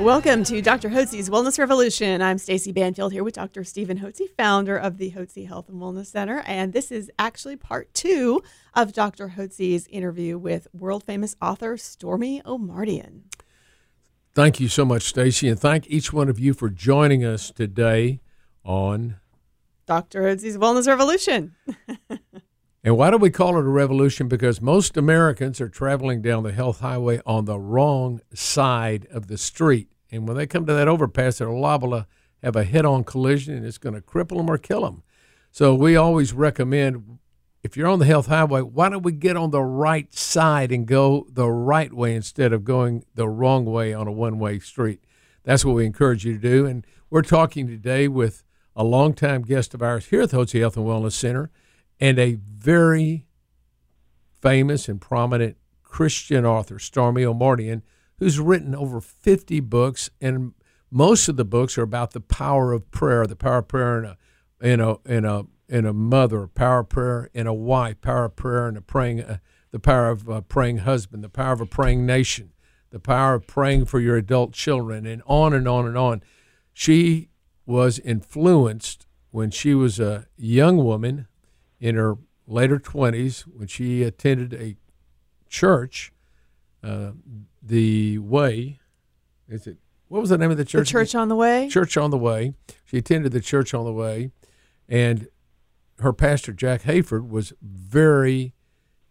Welcome to Dr. Hotze's Wellness Revolution. I'm Stacy Banfield here with Dr. Stephen Hotze, founder of the Hotze Health and Wellness Center, and this is actually part two of Dr. Hotze's interview with world famous author Stormie Omartian. Thank you so much, Stacy, and thank each one of you for joining us today on Dr. Hotze's Wellness Revolution. And why do we call it a revolution? Because most Americans are traveling down the health highway on the wrong side of the street. And when they come to that overpass, they're liable to have a head on collision and it's going to cripple them or kill them. So we always recommend if you're on the health highway, why don't we get on the right side and go the right way instead of going the wrong way on a one way street? That's what we encourage you to do. And we're talking today with a longtime guest of ours here at the Hotze Health and Wellness Center and a very famous and prominent Christian author, Stormie Omartian, who's written over 50 books, and most of the books are about the power of prayer, the power of prayer in a in a in a in a mother, power of prayer in a wife, power of prayer in a praying, uh, the power of a praying husband, the power of a praying nation, the power of praying for your adult children, and on and on and on. She was influenced when she was a young woman in her later 20s when she attended a church, uh, the Way. Is it? What was the name of the church? The Church on the Way? Church on the Way. She attended the Church on the Way, and her pastor, Jack Hayford, was very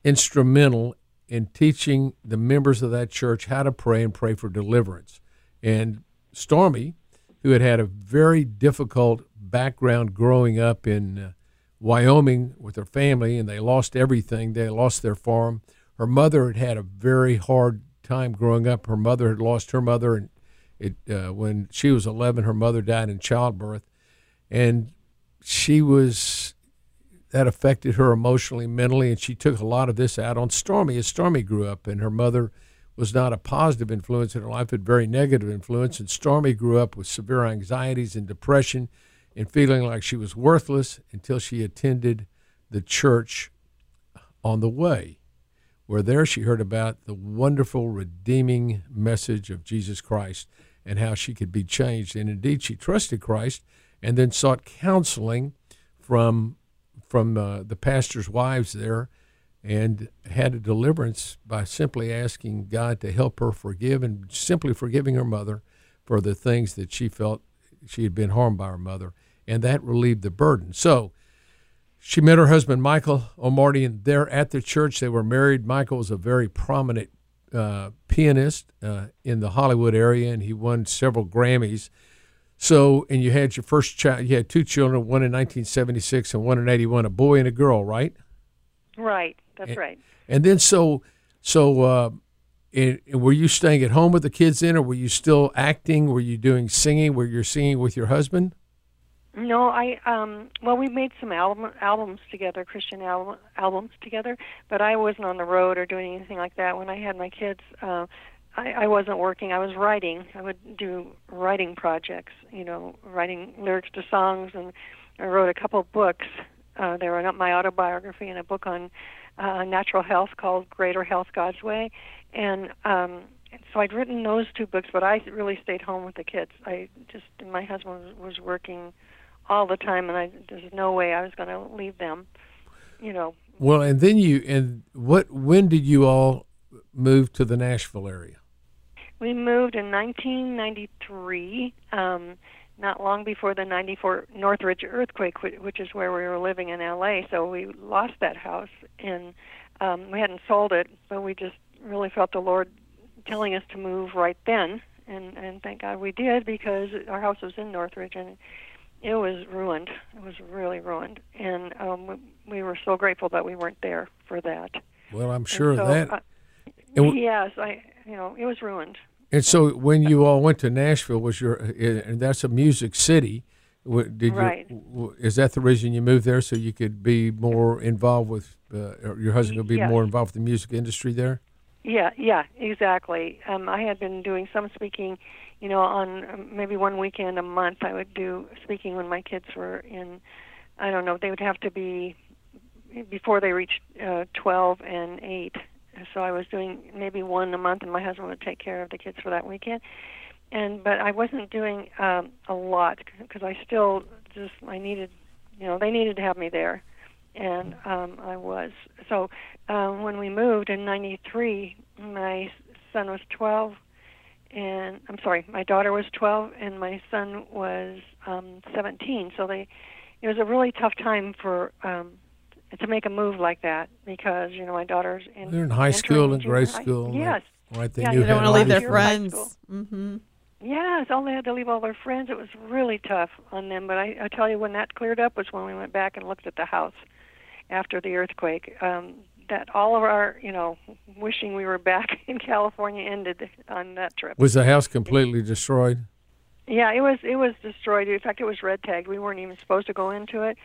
instrumental in teaching the members of that church how to pray and pray for deliverance. And Stormie, who had had a very difficult background growing up in uh, Wyoming with her family, and they lost everything. They lost their farm. Her mother had had a very hard time growing up. Her mother had lost her mother, and it uh, when she was 11, her mother died in childbirth, and she was that affected her emotionally, mentally, and she took a lot of this out on Stormie as Stormie grew up, and her mother was not a positive influence in her life, but very negative influence. And Stormie grew up with severe anxieties and depression and feeling like she was worthless until she attended the church on the way, where there she heard about the wonderful redeeming message of Jesus Christ and how she could be changed. And indeed, she trusted Christ and then sought counseling from from uh, the pastor's wives there and had a deliverance by simply asking God to help her forgive and simply forgiving her mother for the things that she felt she had been harmed by her mother and that relieved the burden. So she met her husband, Michael Omartian, there at the church. They were married. Michael was a very prominent uh, pianist uh, in the Hollywood area, and he won several Grammys. So, and you had your first child, you had two children, one in 1976 and one in 81, a boy and a girl, right? Right, that's and, right. And then so, so, and, were you staying at home with the kids then, or were you still acting? Were you doing singing? Were you singing with your husband? No, I um well we made some album albums together, Christian album, albums together, but I wasn't on the road or doing anything like that when I had my kids. Uh I, I wasn't working. I was writing. I would do writing projects, you know, writing lyrics to songs, and I wrote a couple books. Uh, they were my autobiography and a book on uh, natural health called Greater Health God's Way, and um, so I'd written those two books, but I really stayed home with the kids. I just my husband was, was working all the time, and I there's no way I was going to leave them. You know. Well, and then you and what? When did you all move to the Nashville area? We moved in 1993, um, not long before the 94 Northridge earthquake, which is where we were living in LA. So we lost that house, and um, we hadn't sold it, but we just really felt the Lord telling us to move right then, and and thank God we did because our house was in Northridge, and it was ruined. It was really ruined, and um, we, we were so grateful that we weren't there for that. Well, I'm sure so, that. Uh, w- yes, I. You know, it was ruined. And so when you all went to Nashville, was your and that's a music city. Did Right. you? Is that the reason you moved there so you could be more involved with uh, or your husband could be Yes. more involved with the music industry there? Yeah, yeah, exactly. Um, I had been doing some speaking, you know, on um, maybe one weekend a month. I would do speaking when my kids were in, I don't know, they would have to be before they reached uh, 12 and 8. So I was doing maybe one a month, and my husband would take care of the kids for that weekend. And but I wasn't doing um, a lot because I still just I needed, you know, they needed to have me there, and um, I was. So um, when we moved in '93, my son was 12, and I'm sorry, my daughter was 12, and my son was um, 17. So they, it was a really tough time for um, to make a move like that because you know my daughter's in They're in high school and grade high- school. and Yes, they- right. They Yeah, knew They don't want to leave their You're in high friends. school. Mm-hmm. Yes, all they had to leave all their friends. It was really tough on them. But I, I tell you, when that cleared up was when we went back and looked at the house after the earthquake. Um, that all of our, you know, wishing we were back in California ended on that trip. Was the house completely destroyed? Yeah, it was it was destroyed. In fact, it was red tagged. We weren't even supposed to go into it,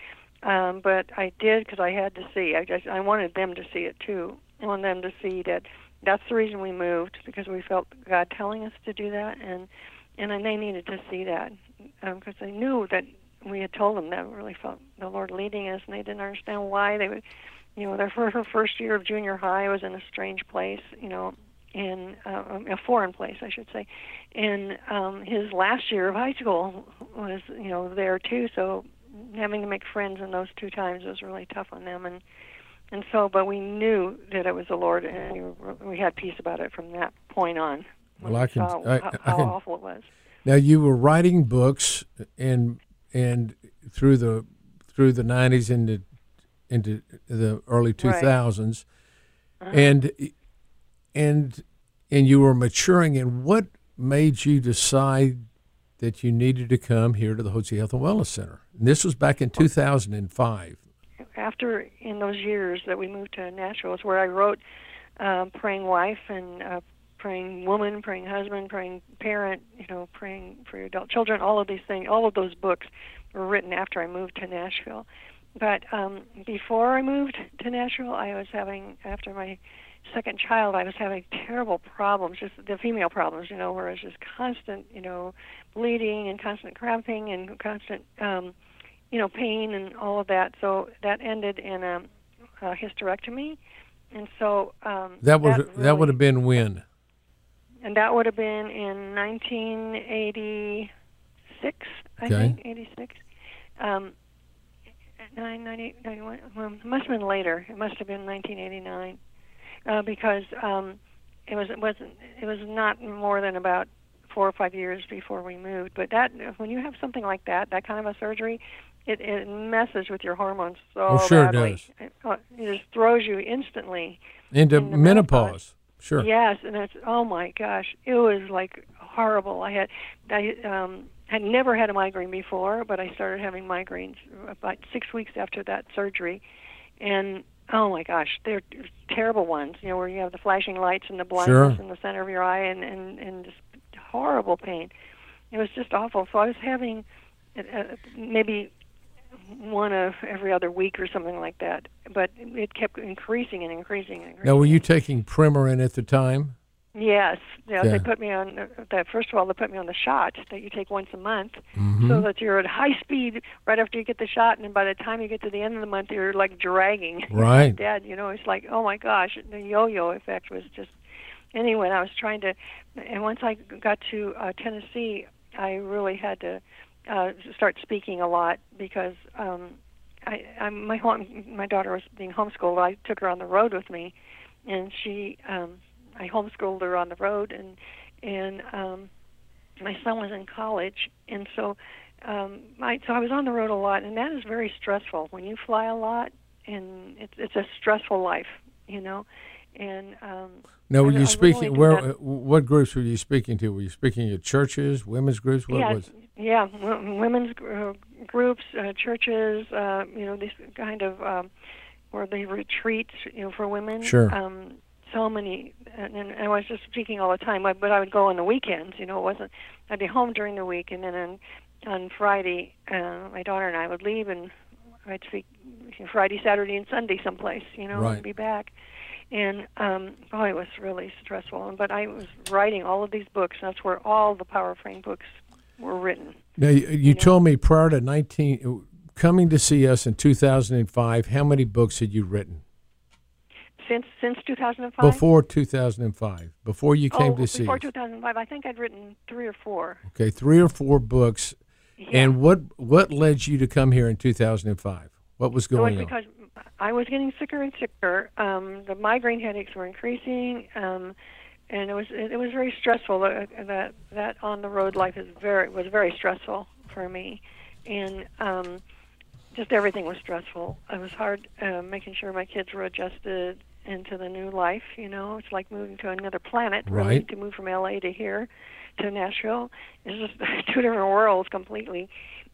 um, but I did because I had to see. I just I wanted them to see it too. I wanted them to see that that's the reason we moved because we felt God telling us to do that, and and then they needed to see that because they knew that we had told them that we really felt the Lord leading us, and they didn't understand why they would. You know, their her, her first year of junior high was in a strange place. You know, in uh, a foreign place, I should say. And um, his last year of high school was, you know, there too. So having to make friends in those two times was really tough on them. And and so, but we knew that it was the Lord, and we, were, we had peace about it from that point on. Well, I can- saw I- how, I how can- awful it was. Now you were writing books and and through the through the nineties into into the early two thousands, Uh-huh. and and and you were maturing. And what made you decide that you needed to come here to the Hotze Health and Wellness Center? And this was back in two thousand and five. after in those years that we moved to Nashville is where I wrote uh, praying wife and uh, praying woman, praying husband, praying parent, you know, praying for your adult children. All of these things, all of those books were written after I moved to Nashville. But um, before I moved to Nashville, I was having after my second child, I was having terrible problems, just the female problems, you know, where it's just constant, you know, bleeding and constant cramping and constant. Um, you know, pain and all of that. So that ended in a, a hysterectomy, and so um, That was really- that would have been when. and that would have been in 1986, I Okay. think, 86. Um, 9, 90, 91, well, it must have been later. It must have been 1989, uh, because um, it was it wasn't it was not more than about four or five years before we moved. But that when you have something like that, that kind of a surgery, it, it messes with your hormones so Oh, sure it does. It, uh, it just throws you instantly Into in menopause. menopause. Sure. Yes, and it's oh my gosh, it was like horrible. I had I um had never had a migraine before, but I started having migraines about six weeks after that surgery, and oh my gosh, they're terrible ones. You know, where you have the flashing lights and the blindness Sure. in the center of your eye, and and and just horrible pain. It was just awful. So I was having uh, uh, maybe one of every other week or something like that, but it kept increasing and increasing and increasing. Now, were you taking Premarin at the time? Yes, yeah, Okay. they put me on that. First of all, they put me on the shot that you take once a month, Mm-hmm. so that you're at high speed right after you get the shot, and then by the time you get to the end of the month, you're like dragging. Right. dead. You know, it's like, oh my gosh, the yo-yo effect was just. Anyway, I was trying to, and once I got to uh, Tennessee, I really had to uh, start speaking a lot because um, I, I my home, my daughter was being homeschooled. I took her on the road with me, and she um, I homeschooled her on the road, and and um, my son was in college, and so um, I so I was on the road a lot, and that is very stressful when you fly a lot, and it's it's a stressful life, you know, and um, Now, were I- I you really speaking? Where? not- uh, What groups were you speaking to? Were you speaking at churches, women's groups? What yeah, was? yeah, w- women's gr- uh, groups, uh, churches, uh, you know, these kind of um, where they retreats, you know, for women. Sure. Um, so many, and, and I was just speaking all the time. But, but I would go on the weekends. You know, it wasn't. I'd be home during the week, and then on on Friday, uh, my daughter and I would leave, and I'd speak Friday, Saturday, and Sunday someplace. You know, Right. and be back. And um, oh, it was really stressful. But I was writing all of these books. And that's where all the Power Praying books were written. Now, you, you told me prior to 19 coming to see us in 2005, how many books had you written Since since 2005. before 2005? Before you came oh, to see before 2005, I think I'd written three or four. Okay, three or four books. And what what led you to come here in 2005? What was It was going on? because I was getting sicker and sicker. Um, the migraine headaches were increasing, um, and it was it was very stressful. Uh, that that on the road life is very was very stressful for me, and um, just everything was stressful. It was hard uh, making sure my kids were adjusted into the new life. You know, it's like moving to another planet. Really, Right. to move from LA to here, to Nashville, it's just two different worlds completely.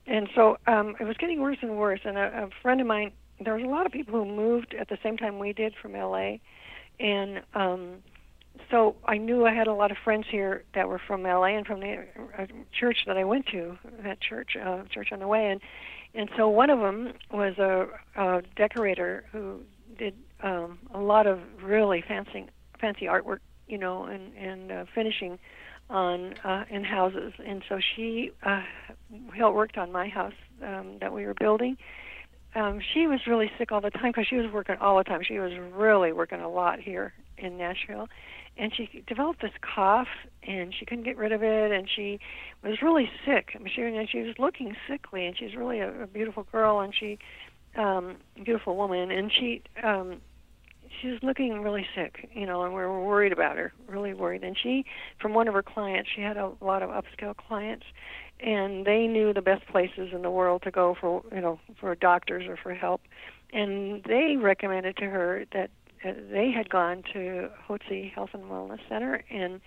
And so um, it was getting worse and worse. And a, a friend of mine, there was a lot of people who moved at the same time we did from LA, and um, so I knew I had a lot of friends here that were from LA and from the uh, church that I went to, that church, uh, Church on the Way, and and so one of them was a, a decorator who did um, a lot of really fancy fancy artwork, you know, and and uh, finishing on uh, in houses. And so she uh, worked on my house um, that we were building. Um, she was really sick all the time because she was working all the time. She was really working a lot here in Nashville, and she developed this cough, and she couldn't get rid of it, and she was really sick. I she and she was looking sickly, and she's really a, a beautiful girl, and she, um, beautiful woman, and she, um, she was looking really sick, you know, and we were worried about her, really worried. And she, from one of her clients, she had a lot of upscale clients, and they knew the best places in the world to go for, you know, for doctors or for help, and they recommended to her that uh, they had gone to Hotze Health and Wellness Center, and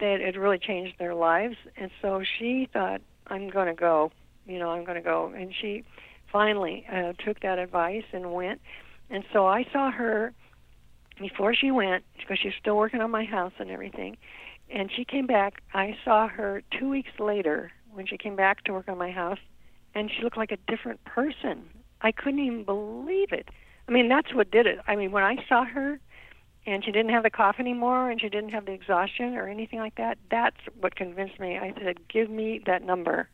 that it really changed their lives. And so she thought, I'm going to go, you know, I'm going to go. And she finally uh, took that advice and went. And so I saw her before she went because she was still working on my house and everything. And she came back. I saw her two weeks later when she came back to work on my house, and she looked like a different person. I couldn't even believe it. I mean, that's what did it. I mean, when I saw her and she didn't have the cough anymore and she didn't have the exhaustion or anything like that, that's what convinced me. I said, give me that number.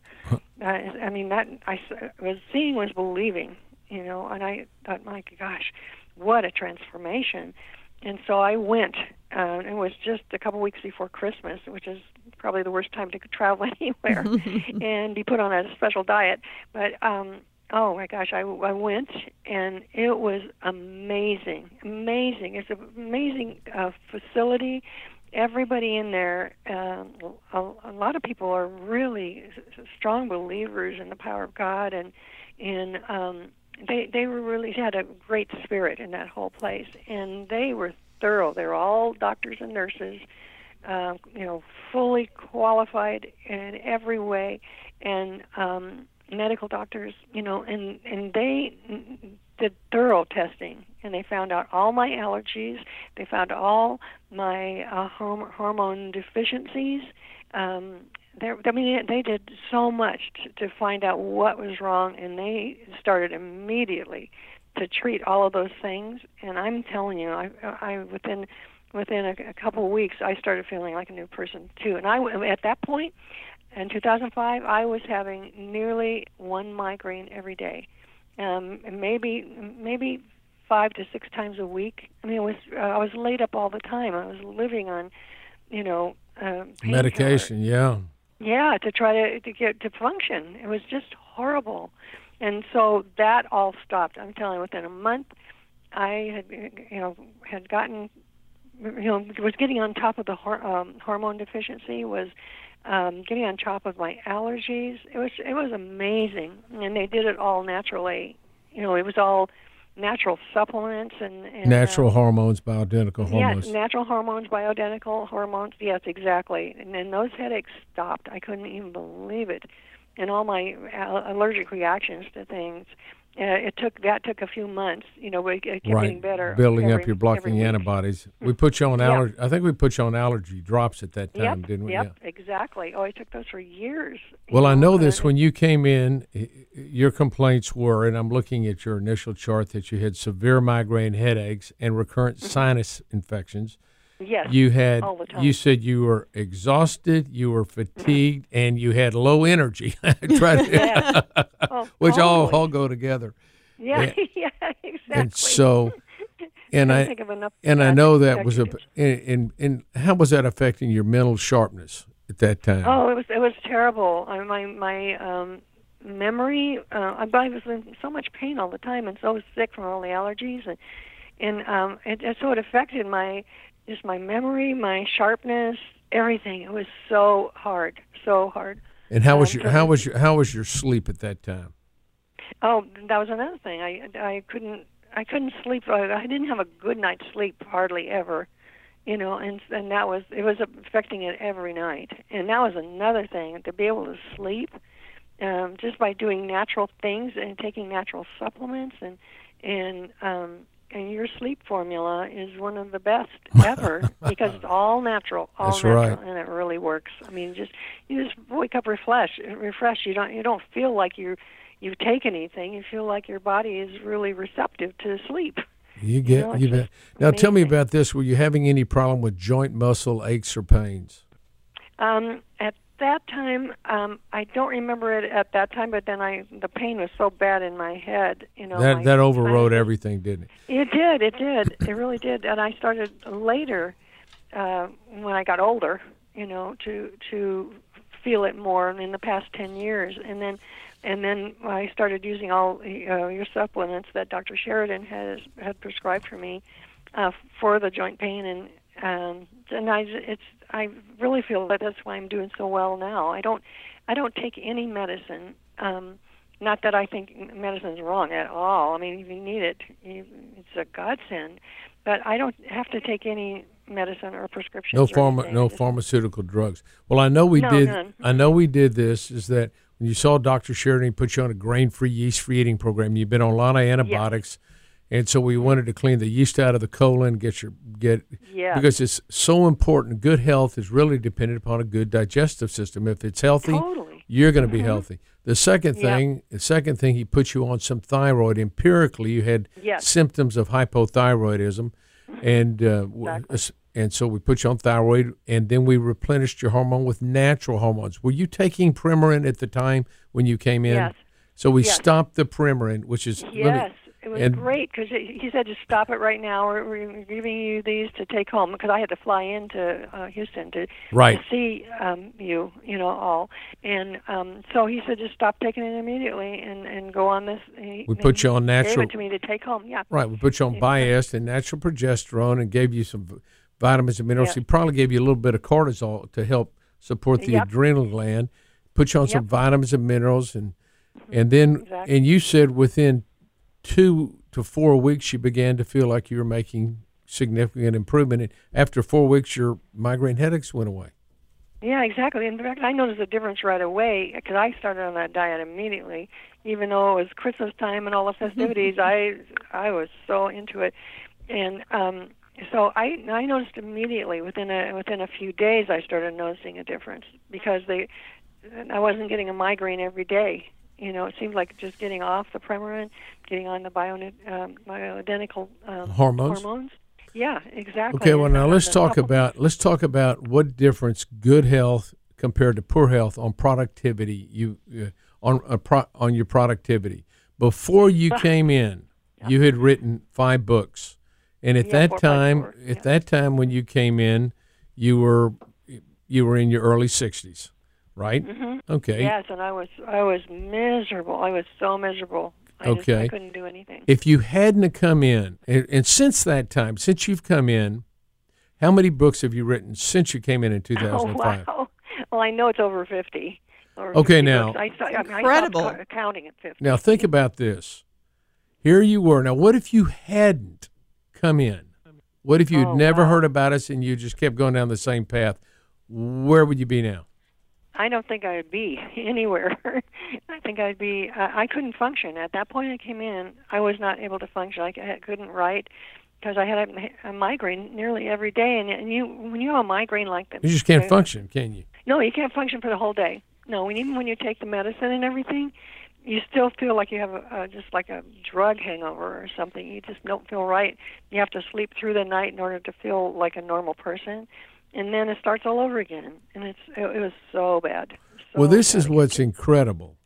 I, I mean, I was seeing was believing, you know, and I thought, my gosh, what a transformation. And so I went. Uh, it was just a couple weeks before Christmas, which is probably the worst time to travel anywhere and be put on a special diet. But um, oh my gosh, I, I went and it was amazing, amazing. It's an amazing uh, facility. Everybody in there, um, a, a lot of people are really strong believers in the power of God, and and um, they they were really had a great spirit in that whole place, and they were thorough. They were all doctors and nurses, uh, you know, fully qualified in every way, and um, medical doctors, you know, and and they did thorough testing, and they found out all my allergies. They found all my uh, horm- hormone deficiencies. Um, I mean, they did so much to, to find out what was wrong, and they started immediately to treat all of those things. And I'm telling you, I, I within within a, a couple of weeks, I started feeling like a new person too. And I, at that point, in 2005, I was having nearly one migraine every day, um, and maybe maybe five to six times a week. I mean, it was uh, I was laid up all the time. I was living on, you know, uh. Medication, yeah. Yeah, to try to to get to function. It was just horrible, and so that all stopped. I'm telling you, within a month, I had you know had gotten you know was getting on top of the hor- um, hormone deficiency was um, getting on top of my allergies. It was it was amazing, and they did it all naturally. You know, it was all natural supplements and, and Natural um, hormones, bioidentical hormones. Yes, natural hormones, bioidentical hormones. Yes, exactly. And then those headaches stopped. I couldn't even believe it. And all my allergic reactions to things uh, it took that took a few months. You know, it kept right. getting better. Building every, up your blocking antibodies. We put you on Yeah. allergy. I think we put you on allergy drops at that time, Yep, didn't we? yep, exactly. Oh, I took those for years. Well, I know uh, this. When you came in, your complaints were, and I'm looking at your initial chart, that you had severe migraine headaches and recurrent sinus infections. Yes. You had, all the time. you said you were exhausted, you were fatigued, and you had low energy. To-. Oh, which all all go together. Yeah, yeah, exactly. And so, and I think of enough and I know that was a and, and and how was that affecting your mental sharpness at that time? Oh, it was it was terrible. I, my my um, memory. Uh, I I was in so much pain all the time and so sick from all the allergies, and and um, it, it so it affected my just my memory, my sharpness, everything. It was so hard, so hard. and how was your how was your how was your sleep at that time? Oh, that was another thing. I I couldn't I couldn't sleep. I, I didn't have a good night's sleep hardly ever, you know. And and that was it was affecting it every night. And that was another thing to be able to sleep, um, just by doing natural things and taking natural supplements and and um, your sleep formula is one of the best ever because it's all natural, all That's natural, right. and it really works. I mean, just you just wake up refreshed, refreshed. You don't you don't feel like you you take anything. You feel like your body is really receptive to sleep. You get know, you, bet. Now tell me about this. Were you having any problem with joint muscle aches or pains? Um, at that time, um, I don't remember it at that time, but then I the pain was so bad in my head. You know, that my that overrode sinuses- everything, didn't it? It did. It did. It really did. And I started later, uh, when I got older, you know, to to feel it more in the past ten years, and then and then I started using all uh, your supplements that Dr. Sheridan has had prescribed for me uh, for the joint pain, and um, and I it's I really feel that that's why I'm doing so well now. I don't I don't take any medicine. Um, not that I think medicine's wrong at all. I mean, if you need it, you, it's a godsend. But I don't have to take any medicine or prescription. No pharma, no pharmaceutical drugs. Well, I know we No, did. none. I know we did this. Is that when you saw Doctor Sheridan, he put you on a grain-free, yeast-free eating program. You've been on a lot of antibiotics, and so we wanted to clean the yeast out of the colon, get your get Yeah. because it's so important. Good health is really dependent upon a good digestive system. If it's healthy, Totally. you're going to be healthy. The second Yeah. thing, the second thing, he put you on some thyroid. Empirically, you had Yes. symptoms of hypothyroidism, and uh, Exactly. and so we put you on thyroid, and then we replenished your hormone with natural hormones. Were you taking Premarin at the time when you came in? Yes. So we Yes. stopped the Premarin, which is let me- Yes, it was and- great because he said to stop it right now. We're, we're giving you these to take home because I had to fly into uh, Houston to Right. to see um, you, you know, all. And um, so he said just stop taking it immediately and and go on this. He, We put you on natural- Gave it to me to take home. Yeah. Right, we put you on Biest and natural progesterone and gave you some vitamins and minerals. Yeah. He probably gave you a little bit of cortisol to help support the Yep. adrenal gland. Put you on some vitamins and minerals, and and then Exactly. and you said within two to four weeks you began to feel like you were making significant improvement. And after four weeks, your migraine headaches went away. Yeah, exactly. In fact, I noticed a difference right away because I started on that diet immediately. Even though it was Christmas time and all the festivities, I I was so into it, and um, so I I noticed immediately within a within a few days I started noticing a difference because they I wasn't getting a migraine every day. You know, it seemed like just getting off the Premarin, getting on the bio, um, bioidentical um, Hormones? Hormones. Yeah, exactly. Okay, well now let's talk supplements. about let's talk about what difference good health compared to poor health on productivity you uh, on a pro, on your productivity. Before you came in, you had written five books, and at Yeah, that time, four, at yeah. that time when you came in, you were you were in your early sixties, right? Mm-hmm. Okay. Yes, and I was I was miserable. I was so miserable. I Just, Okay. I couldn't do anything. If you hadn't have come in, and, and since that time, since you've come in, how many books have you written since you came in in two Oh thousand five? wow! Well, I know it's over fifty. Over Okay, 50 now- books. I, st- I, mean, I Incredible. counting at fifty. Now think about this. Here you were. Now, what if you hadn't come in? What if you'd Oh, never wow. heard about us and you just kept going down the same path? Where would you be now? I don't think I'd be anywhere. I think I'd be. Uh, I couldn't function at that point. I came in. I was not able to function. I, I couldn't write because I had a, a migraine nearly every day. And, and you, when you have a migraine like that, You just can't function, can you? No, you can't function for the whole day. No, and even when you take the medicine and everything, you still feel like you have a, a just like a drug hangover or something. You just don't feel right. You have to sleep through the night in order to feel like a normal person, and then it starts all over again. And it's it, was so bad. So well, this bad. is what's incredible.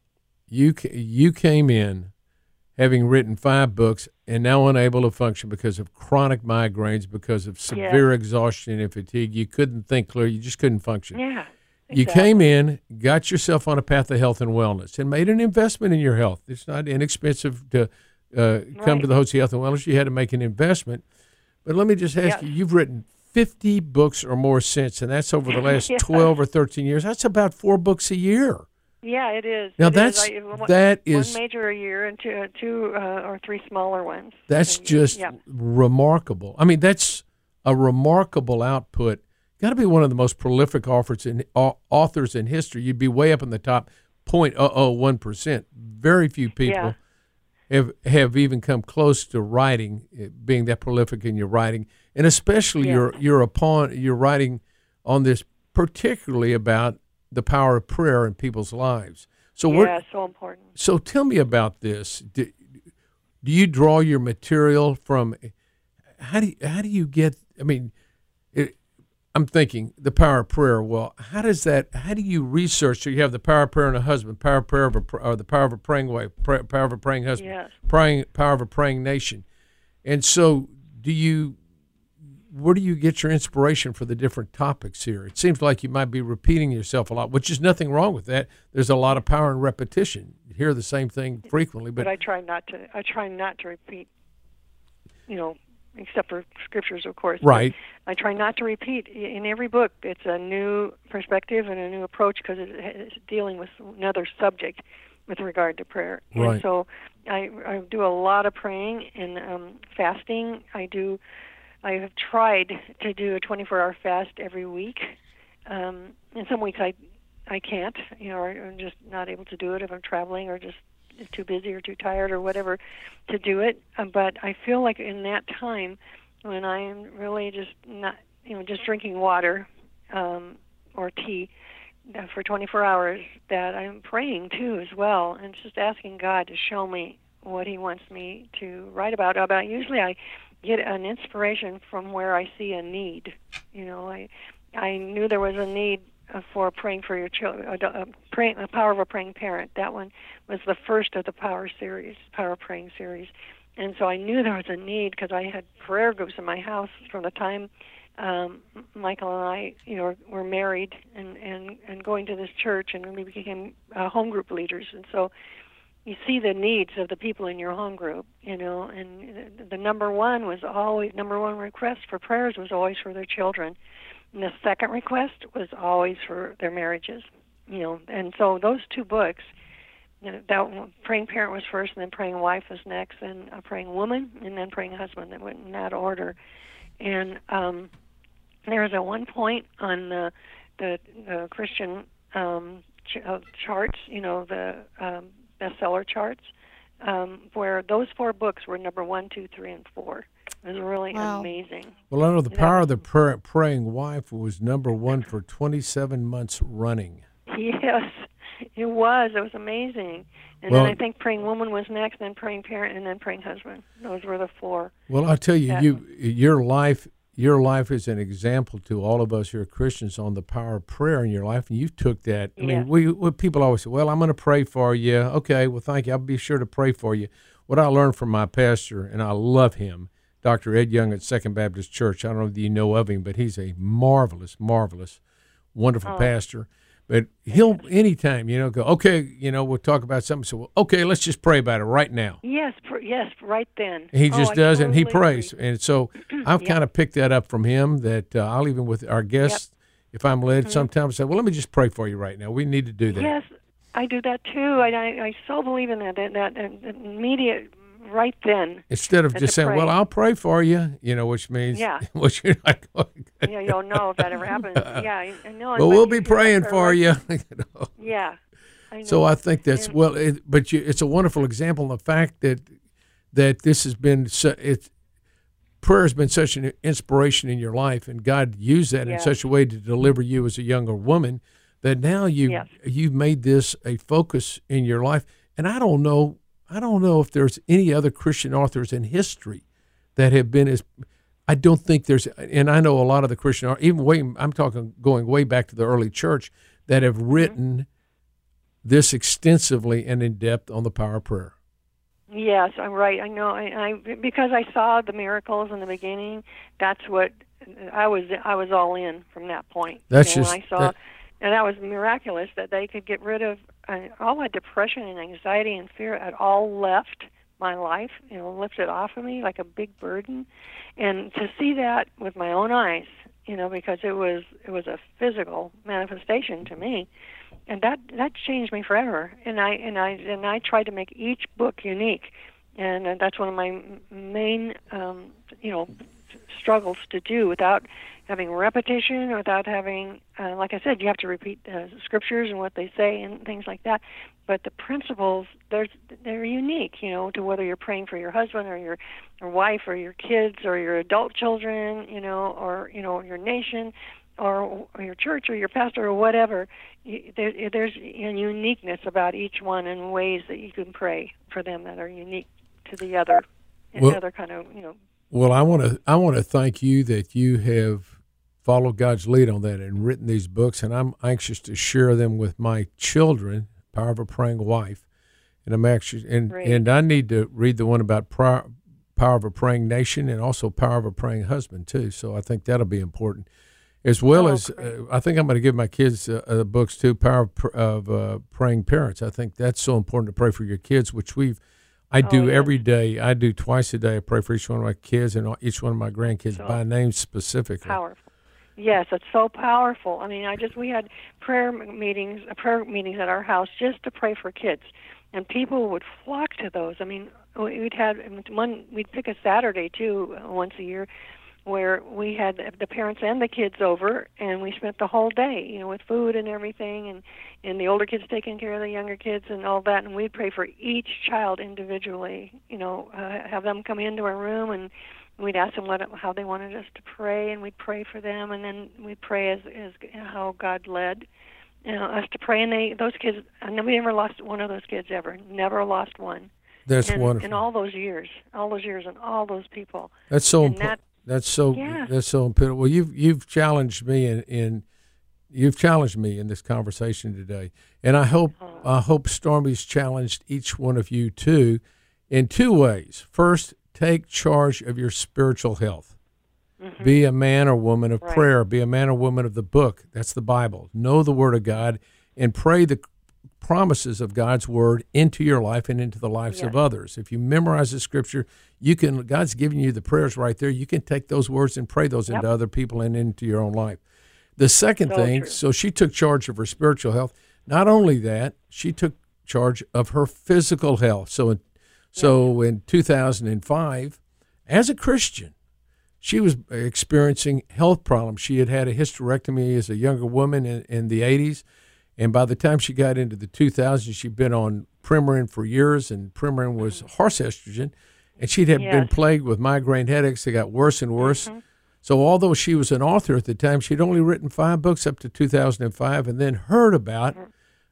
You you came in having written five books and now unable to function because of chronic migraines, because of severe exhaustion and fatigue. You couldn't think clearly. You just couldn't function. yeah. You came in, got yourself on a path of health and wellness, and made an investment in your health. It's not inexpensive to uh, come Right. to the Hotze Health and Wellness. You had to make an investment. But let me just ask Yes. you: You've written fifty books or more since, and that's over the last Yeah. twelve or thirteen years. That's about four books a year. Yeah, it is. Now It is. that's I, one, that is one major a year and two, uh, two uh, or three smaller ones. that's just yeah. remarkable. I mean, that's a remarkable output. Got to be one of the most prolific authors in au- authors in history. You'd be way up in the top 0.001 percent. Very few people Yeah. Have have even come close to writing, eh, being that prolific in your writing, and especially Yeah. your your upon your writing on this, particularly about the power of prayer in people's lives. So what? yeah, so important. So tell me about this. Do, do you draw your material from? How do you, how do you get? I mean, I'm thinking the power of prayer. Well, how does that? How do you research? So you have the power of prayer in a husband, power of prayer of a, or the power of a praying wife, power of a praying husband, Yes. praying power of a praying nation. And so, do you? Where do you get your inspiration for the different topics here? It seems like you might be repeating yourself a lot, which is nothing wrong with that. There's a lot of power in repetition. You hear the same thing frequently, But but I try not to. I try not to repeat. You know, except for scriptures, of course. but right. I try not to repeat in every book. It's a new perspective and a new approach because it's dealing with another subject with regard to prayer. Right. And so I, I do a lot of praying and um, fasting. I do. I have tried to do a 24-hour fast every week. Um, in some weeks I I can't, you know, or I'm just not able to do it if I'm traveling or just too busy or too tired or whatever to do it. Um, but I feel like in that time when I'm really just not, you know, just drinking water um, or tea uh, for 24 hours, that I'm praying too as well, and just asking God to show me what He wants me to write about. About usually I get an inspiration from where I see a need. You know, I I knew there was a need uh, for praying for your children, uh, uh, praying, the power of a praying parent. That one was the first of the Power series, Power Praying series, and so I knew there was a need because I had prayer groups in my house from the time um, Michael and I, you know, were married and and and going to this church, and we became uh, home group leaders, and so you see the needs of the people in your home group, you know, and the number one was always number one request for prayers was always for their children. And the second request was always for their marriages, you know. And so those two books, you know, that praying parent was first, and then praying wife was next, and a praying woman, and then praying husband. That went in that order. And um, there was at one point on the the, the Christian um, ch- uh, charts, you know, the um, bestseller charts, um, where those four books were number one, two, three, and four. It was really Wow. amazing. Well, I know the Yeah. power of the pray, praying wife was number one for 27 months running. Yes, it was. It was amazing. And Well- then I think praying woman was next, then praying parent, and then praying husband. Those were the four. Well, I'll tell you, Yeah. you your life your life is an example to all of us who are Christians on the power of prayer in your life, and you took that. I Yeah. mean, we, we people always say, "Well, I'm going to pray for you." Okay, well, thank you. I'll be sure to pray for you. What I learned from my pastor, and I love him, Dr. Ed Young at Second Baptist Church. I don't know if you know of him, but he's a marvelous, marvelous, wonderful Oh. pastor. But he'll anytime, you know, go, okay, you know, we'll talk about something. So, well, okay, let's just pray about it right now. Yes, pr- yes, right then. He Oh, just does, it and he prays. agree. And so I've Yeah. kind of picked that up from him. That uh, I'll even with our guests, if I'm led, Mm-hmm. sometimes say, "Well, let me just pray for you right now. We need to do that." Yes, I do that too. I, I, I so believe in that. That, that, that immediate right then. Instead of just saying, "Well. I'll pray for you," you know, which means, Yeah. which you're not going. Yeah, you don't know if that ever happens. Yeah, I, know. Well, but we'll be praying for you. you know. Yeah. I know. So I think that's And- well, it, but you, it's a wonderful example of the fact that that this has been su- it's prayer has been such an inspiration in your life, and God used that in such a way to deliver you as a younger woman that now you Yes. you've made this a focus in your life. And I don't know, I don't know if there's any other Christian authors in history that have been as I don't think there's, and I know a lot of the Christian, even way I'm talking going way back to the early church that have Mm-hmm. written this extensively and in depth on the power of prayer. Yes, I'm right. I know. I, I because I saw the miracles in the beginning. That's what I was. I was all in from that point. That's know, just- when I saw, that- and that was miraculous that they could get rid of uh, all my depression and anxiety and fear. Had all left my life. You know, lifted off of me like a big burden, and to see that with my own eyes. You know, because it was it was a physical manifestation to me and that that changed me forever and i and i and i tried to make each book unique and uh, that's one of my main um you know struggles to do without having repetition without having uh, like i said you have to repeat the scriptures and what they say and things like that but the principles there's they're unique you know to whether you're praying for your husband or your your wife or your kids or your adult children you know or you know your nation or, or your church or your pastor or whatever, you, there, there's a uniqueness about each one and ways that you can pray for them that are unique to the other, Well- another kind of you know. Well, I want to I want to thank you that you have followed God's lead on that and written these books, and I'm anxious to share them with my children. Power of a Praying Wife, and I'm actually and Great. and I need to read the one about Power Power of a Praying Nation and also Power of a Praying Husband too. So I think that'll be important, as well Oh, as uh, I think I'm going to give my kids uh, uh, books too. Power of, of uh, Praying Parents. I think that's so important to pray for your kids, which we've I do Oh, yes. every day. I do twice a day. I pray for each one of my kids and each one of my grandkids So by name specifically. powerful. Yes, it's so powerful. I mean, I just we had prayer meetings, uh, prayer meetings at our house just to pray for kids, and people would flock to those. I mean, we- we'd had one. We'd pick a Saturday too, uh, once a year, where we had the parents and the kids over, and we spent the whole day, you know, with food and everything, and and the older kids taking care of the younger kids and all that, and we'd pray for each child individually. You know, uh, have them come into our room and we'd ask them what how they wanted us to pray, and we'd pray for them, and then we'd pray as as how God led you know, us to pray. And they those kids, and then we never lost one of those kids ever, never lost one. That's in, wonderful. In all those years, all those years, and all those people. that's so important. that- That's so Yeah. that's so important. Well, you've you've challenged me in, in you've challenged me in this conversation today, and I hope Oh. I hope Stormie's challenged each one of you too, in two ways. First, take charge of your spiritual health. Be a man or woman of Mm-hmm. Right. prayer. Be a man or woman of the book. That's the Bible. Know the Word of God and pray the promises of God's Word into your life and into the lives of others. If you memorize the Scripture, you can. God's giving you the prayers right there. You can take those words and pray those Yep. into other people and into your own life. The second So thing, true. so she took charge of her spiritual health. Not only that, she took charge of her physical health. So, in, so in 2005, as a Christian, she was experiencing health problems. She had had a hysterectomy as a younger woman in, in the 80s. And by the time she got into the 2000s, she'd been on Premarin for years, and Premarin was mm-hmm. horse estrogen. And she'd have been plagued with migraine headaches. They got worse and worse. Mm-hmm. So, although she was an author at the time, she'd only written five books up to 2005 and then heard about mm-hmm.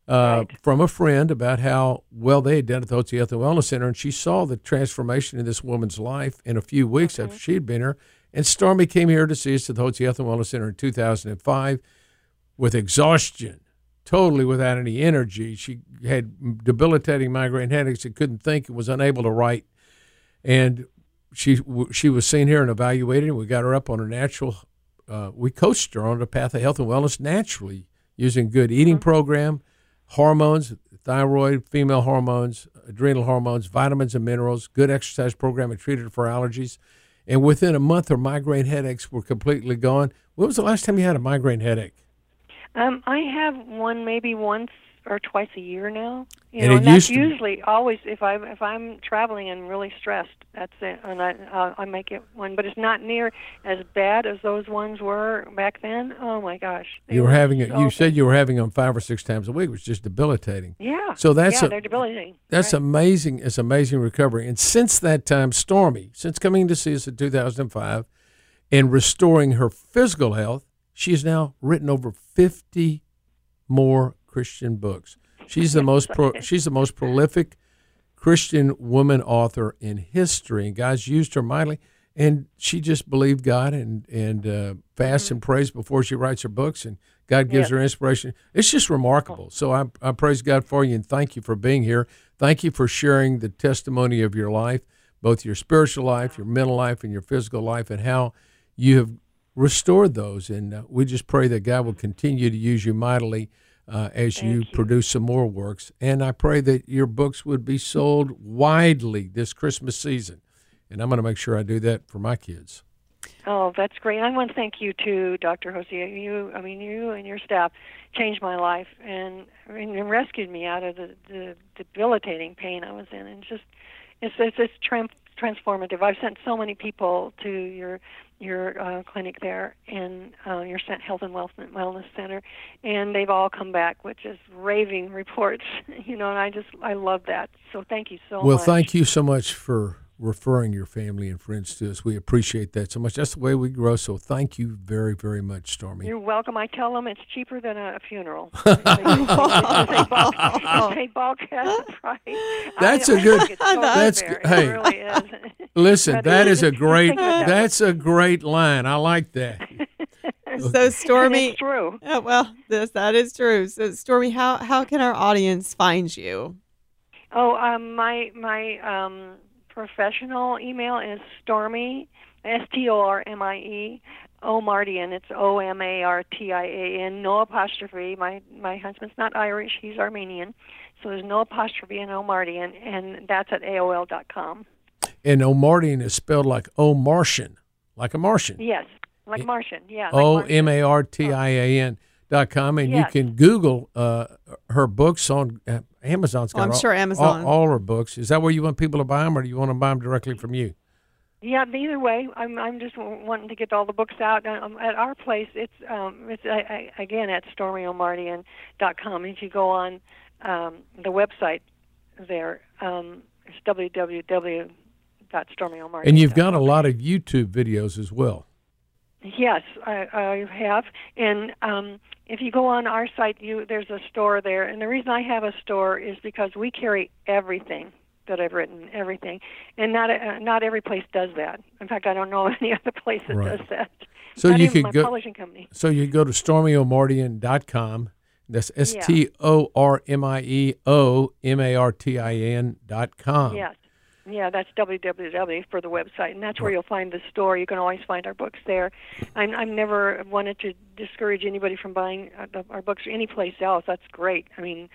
Uh, from a friend about how well they had done at the Hotze Health and Wellness Center. And she saw the transformation in this woman's life in a few weeks after she'd been here. And Stormie came here to see us at the Hotze Health and Wellness Center in 2005 with exhaustion, totally without any energy. She had debilitating migraine headaches and couldn't think and was unable to write. And she she was seen here and evaluated, and we got her up on a natural. Uh, we coached her on the path of health and wellness naturally using good eating program, hormones, thyroid, female hormones, adrenal hormones, vitamins and minerals, good exercise program, and treated for allergies. And within a month, her migraine headaches were completely gone. When was the last time you had a migraine headache? Um, I have one maybe once or twice a year now. You And know, and that's usually always if I'm if I'm traveling and really stressed, that's it, and I uh, I make it one. But it's not near as bad as those ones were back then. Oh my gosh, You were having it. so- You said you were having them five or six times a week, which is just debilitating. yeah. So that's yeah, a- they're debilitating. That's right. amazing. It's amazing recovery. And since that time, Stormie, since coming to see us in 2005 and restoring her physical health, she has now written over 50 more Christian books. She's the most pro, she's the most prolific Christian woman author in history, and God's used her mightily. And she just believed God and and uh, fasts and prays before she writes her books, and God gives her inspiration. It's just remarkable. So I, I praise God for you and thank you for being here. Thank you for sharing the testimony of your life, both your spiritual life, your mental life, and your physical life, and how you have restored those. And uh, we just pray that God will continue to use you mightily uh, as you, you. produce some more works. And I pray that your books would be sold widely this Christmas season. And I'm going to make sure I do that for my kids. Oh, that's great. I want to thank you too, Dr. Hotze. You, I mean, you and your staff changed my life and, and rescued me out of the, the debilitating pain I was in. And just, it's it's, it's transformative. I've sent so many people to your your uh, clinic there and uh, your Cent- Health and Wellness Center, and they've all come back with just raving reports. You know, and I just I love that. So thank you so well, much. Well, thank you so much for referring your family and friends to us. We appreciate that so much. That's the way we grow. So thank you very, very much, Stormie. You're welcome. I tell them it's cheaper than a funeral. they, they, they balk, they balk the price. That's I, a I good- so that's fair. good. Hey. Really is. Listen, that is a great. think of it that way. That's a great line. I like that. So Stormie, it's true. Oh, well, this that is true. So Stormie, how how can our audience find you? Oh, um, my my um, professional email is Stormie S T O R M I E O Martian. It's O M A R T I A N. No apostrophe. My my husband's not Irish. He's Armenian, so there's no apostrophe in O Martian, and that's at AOL dot com. And Omartian is spelled like O Martian, like a Martian. Yes, like Martian. Yeah. O M A R T I A N. O Martian. M A R T I A N dot com, and Yes. you can Google uh, her books on uh, Amazon's got Oh, I'm all, sure Amazon. all, all her books. Is that where you want people to buy them, or do you want to buy them directly from you? Yeah, either way, I'm I'm just w- wanting to get all the books out. Um, at our place, it's um it's I, I, again at stormieomartian.com. If you go on um, the website there, um, it's www.stormieomartian. And you've got a lot of YouTube videos as well. Yes, I, I have. And um, if you go on our site, you there's a store there. And the reason I have a store is because we carry everything that I've written, everything, and not uh, not every place does that. In fact, I don't know of any other place that Right. does that. So not you could my go- publishing company. So you go to stormieomartian.com. That's S T O R M I E O M A R T I N dot com. Yes. Yeah, that's www for the website, and that's where you'll find the store. You can always find our books there. I'm, I've never wanted to discourage anybody from buying uh, the, our books any place else. That's great. I mean,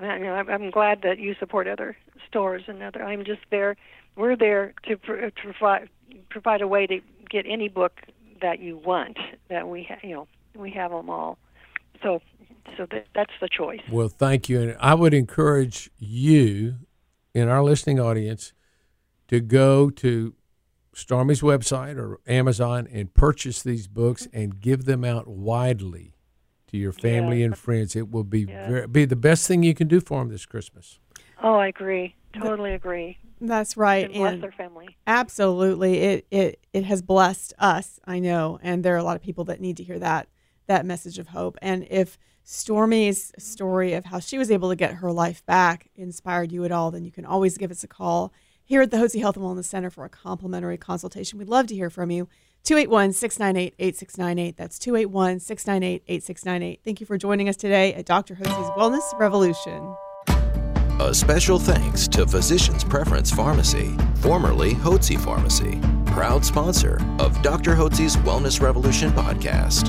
I mean, I'm, I'm glad that you support other stores and other. I'm just there. We're there to, pr- to provide provide a way to get any book that you want. That we, ha- you know, we have them all. So, so that, that's the choice. Well, thank you. And I would encourage you in our listening audience to go to Stormie's website or Amazon and purchase these books and give them out widely to your family Yeah. and friends. It will be Yeah. very, be the best thing you can do for them this Christmas. Oh, I agree. Totally agree. That's right. And bless and- their family. Absolutely. It it it has blessed us, I know, and there are a lot of people that need to hear that that message of hope. And if Stormie's story of how she was able to get her life back inspired you at all, then you can always give us a call here at the Hotze Health and Wellness Center for a complimentary consultation. We'd love to hear from you. 281-698-8698. That's 281-698-8698. Thank you for joining us today at Dr. Hotze's Wellness Revolution. A special thanks to Physicians Preference Pharmacy, formerly Hotze Pharmacy, proud sponsor of Dr. Hotze's Wellness Revolution podcast.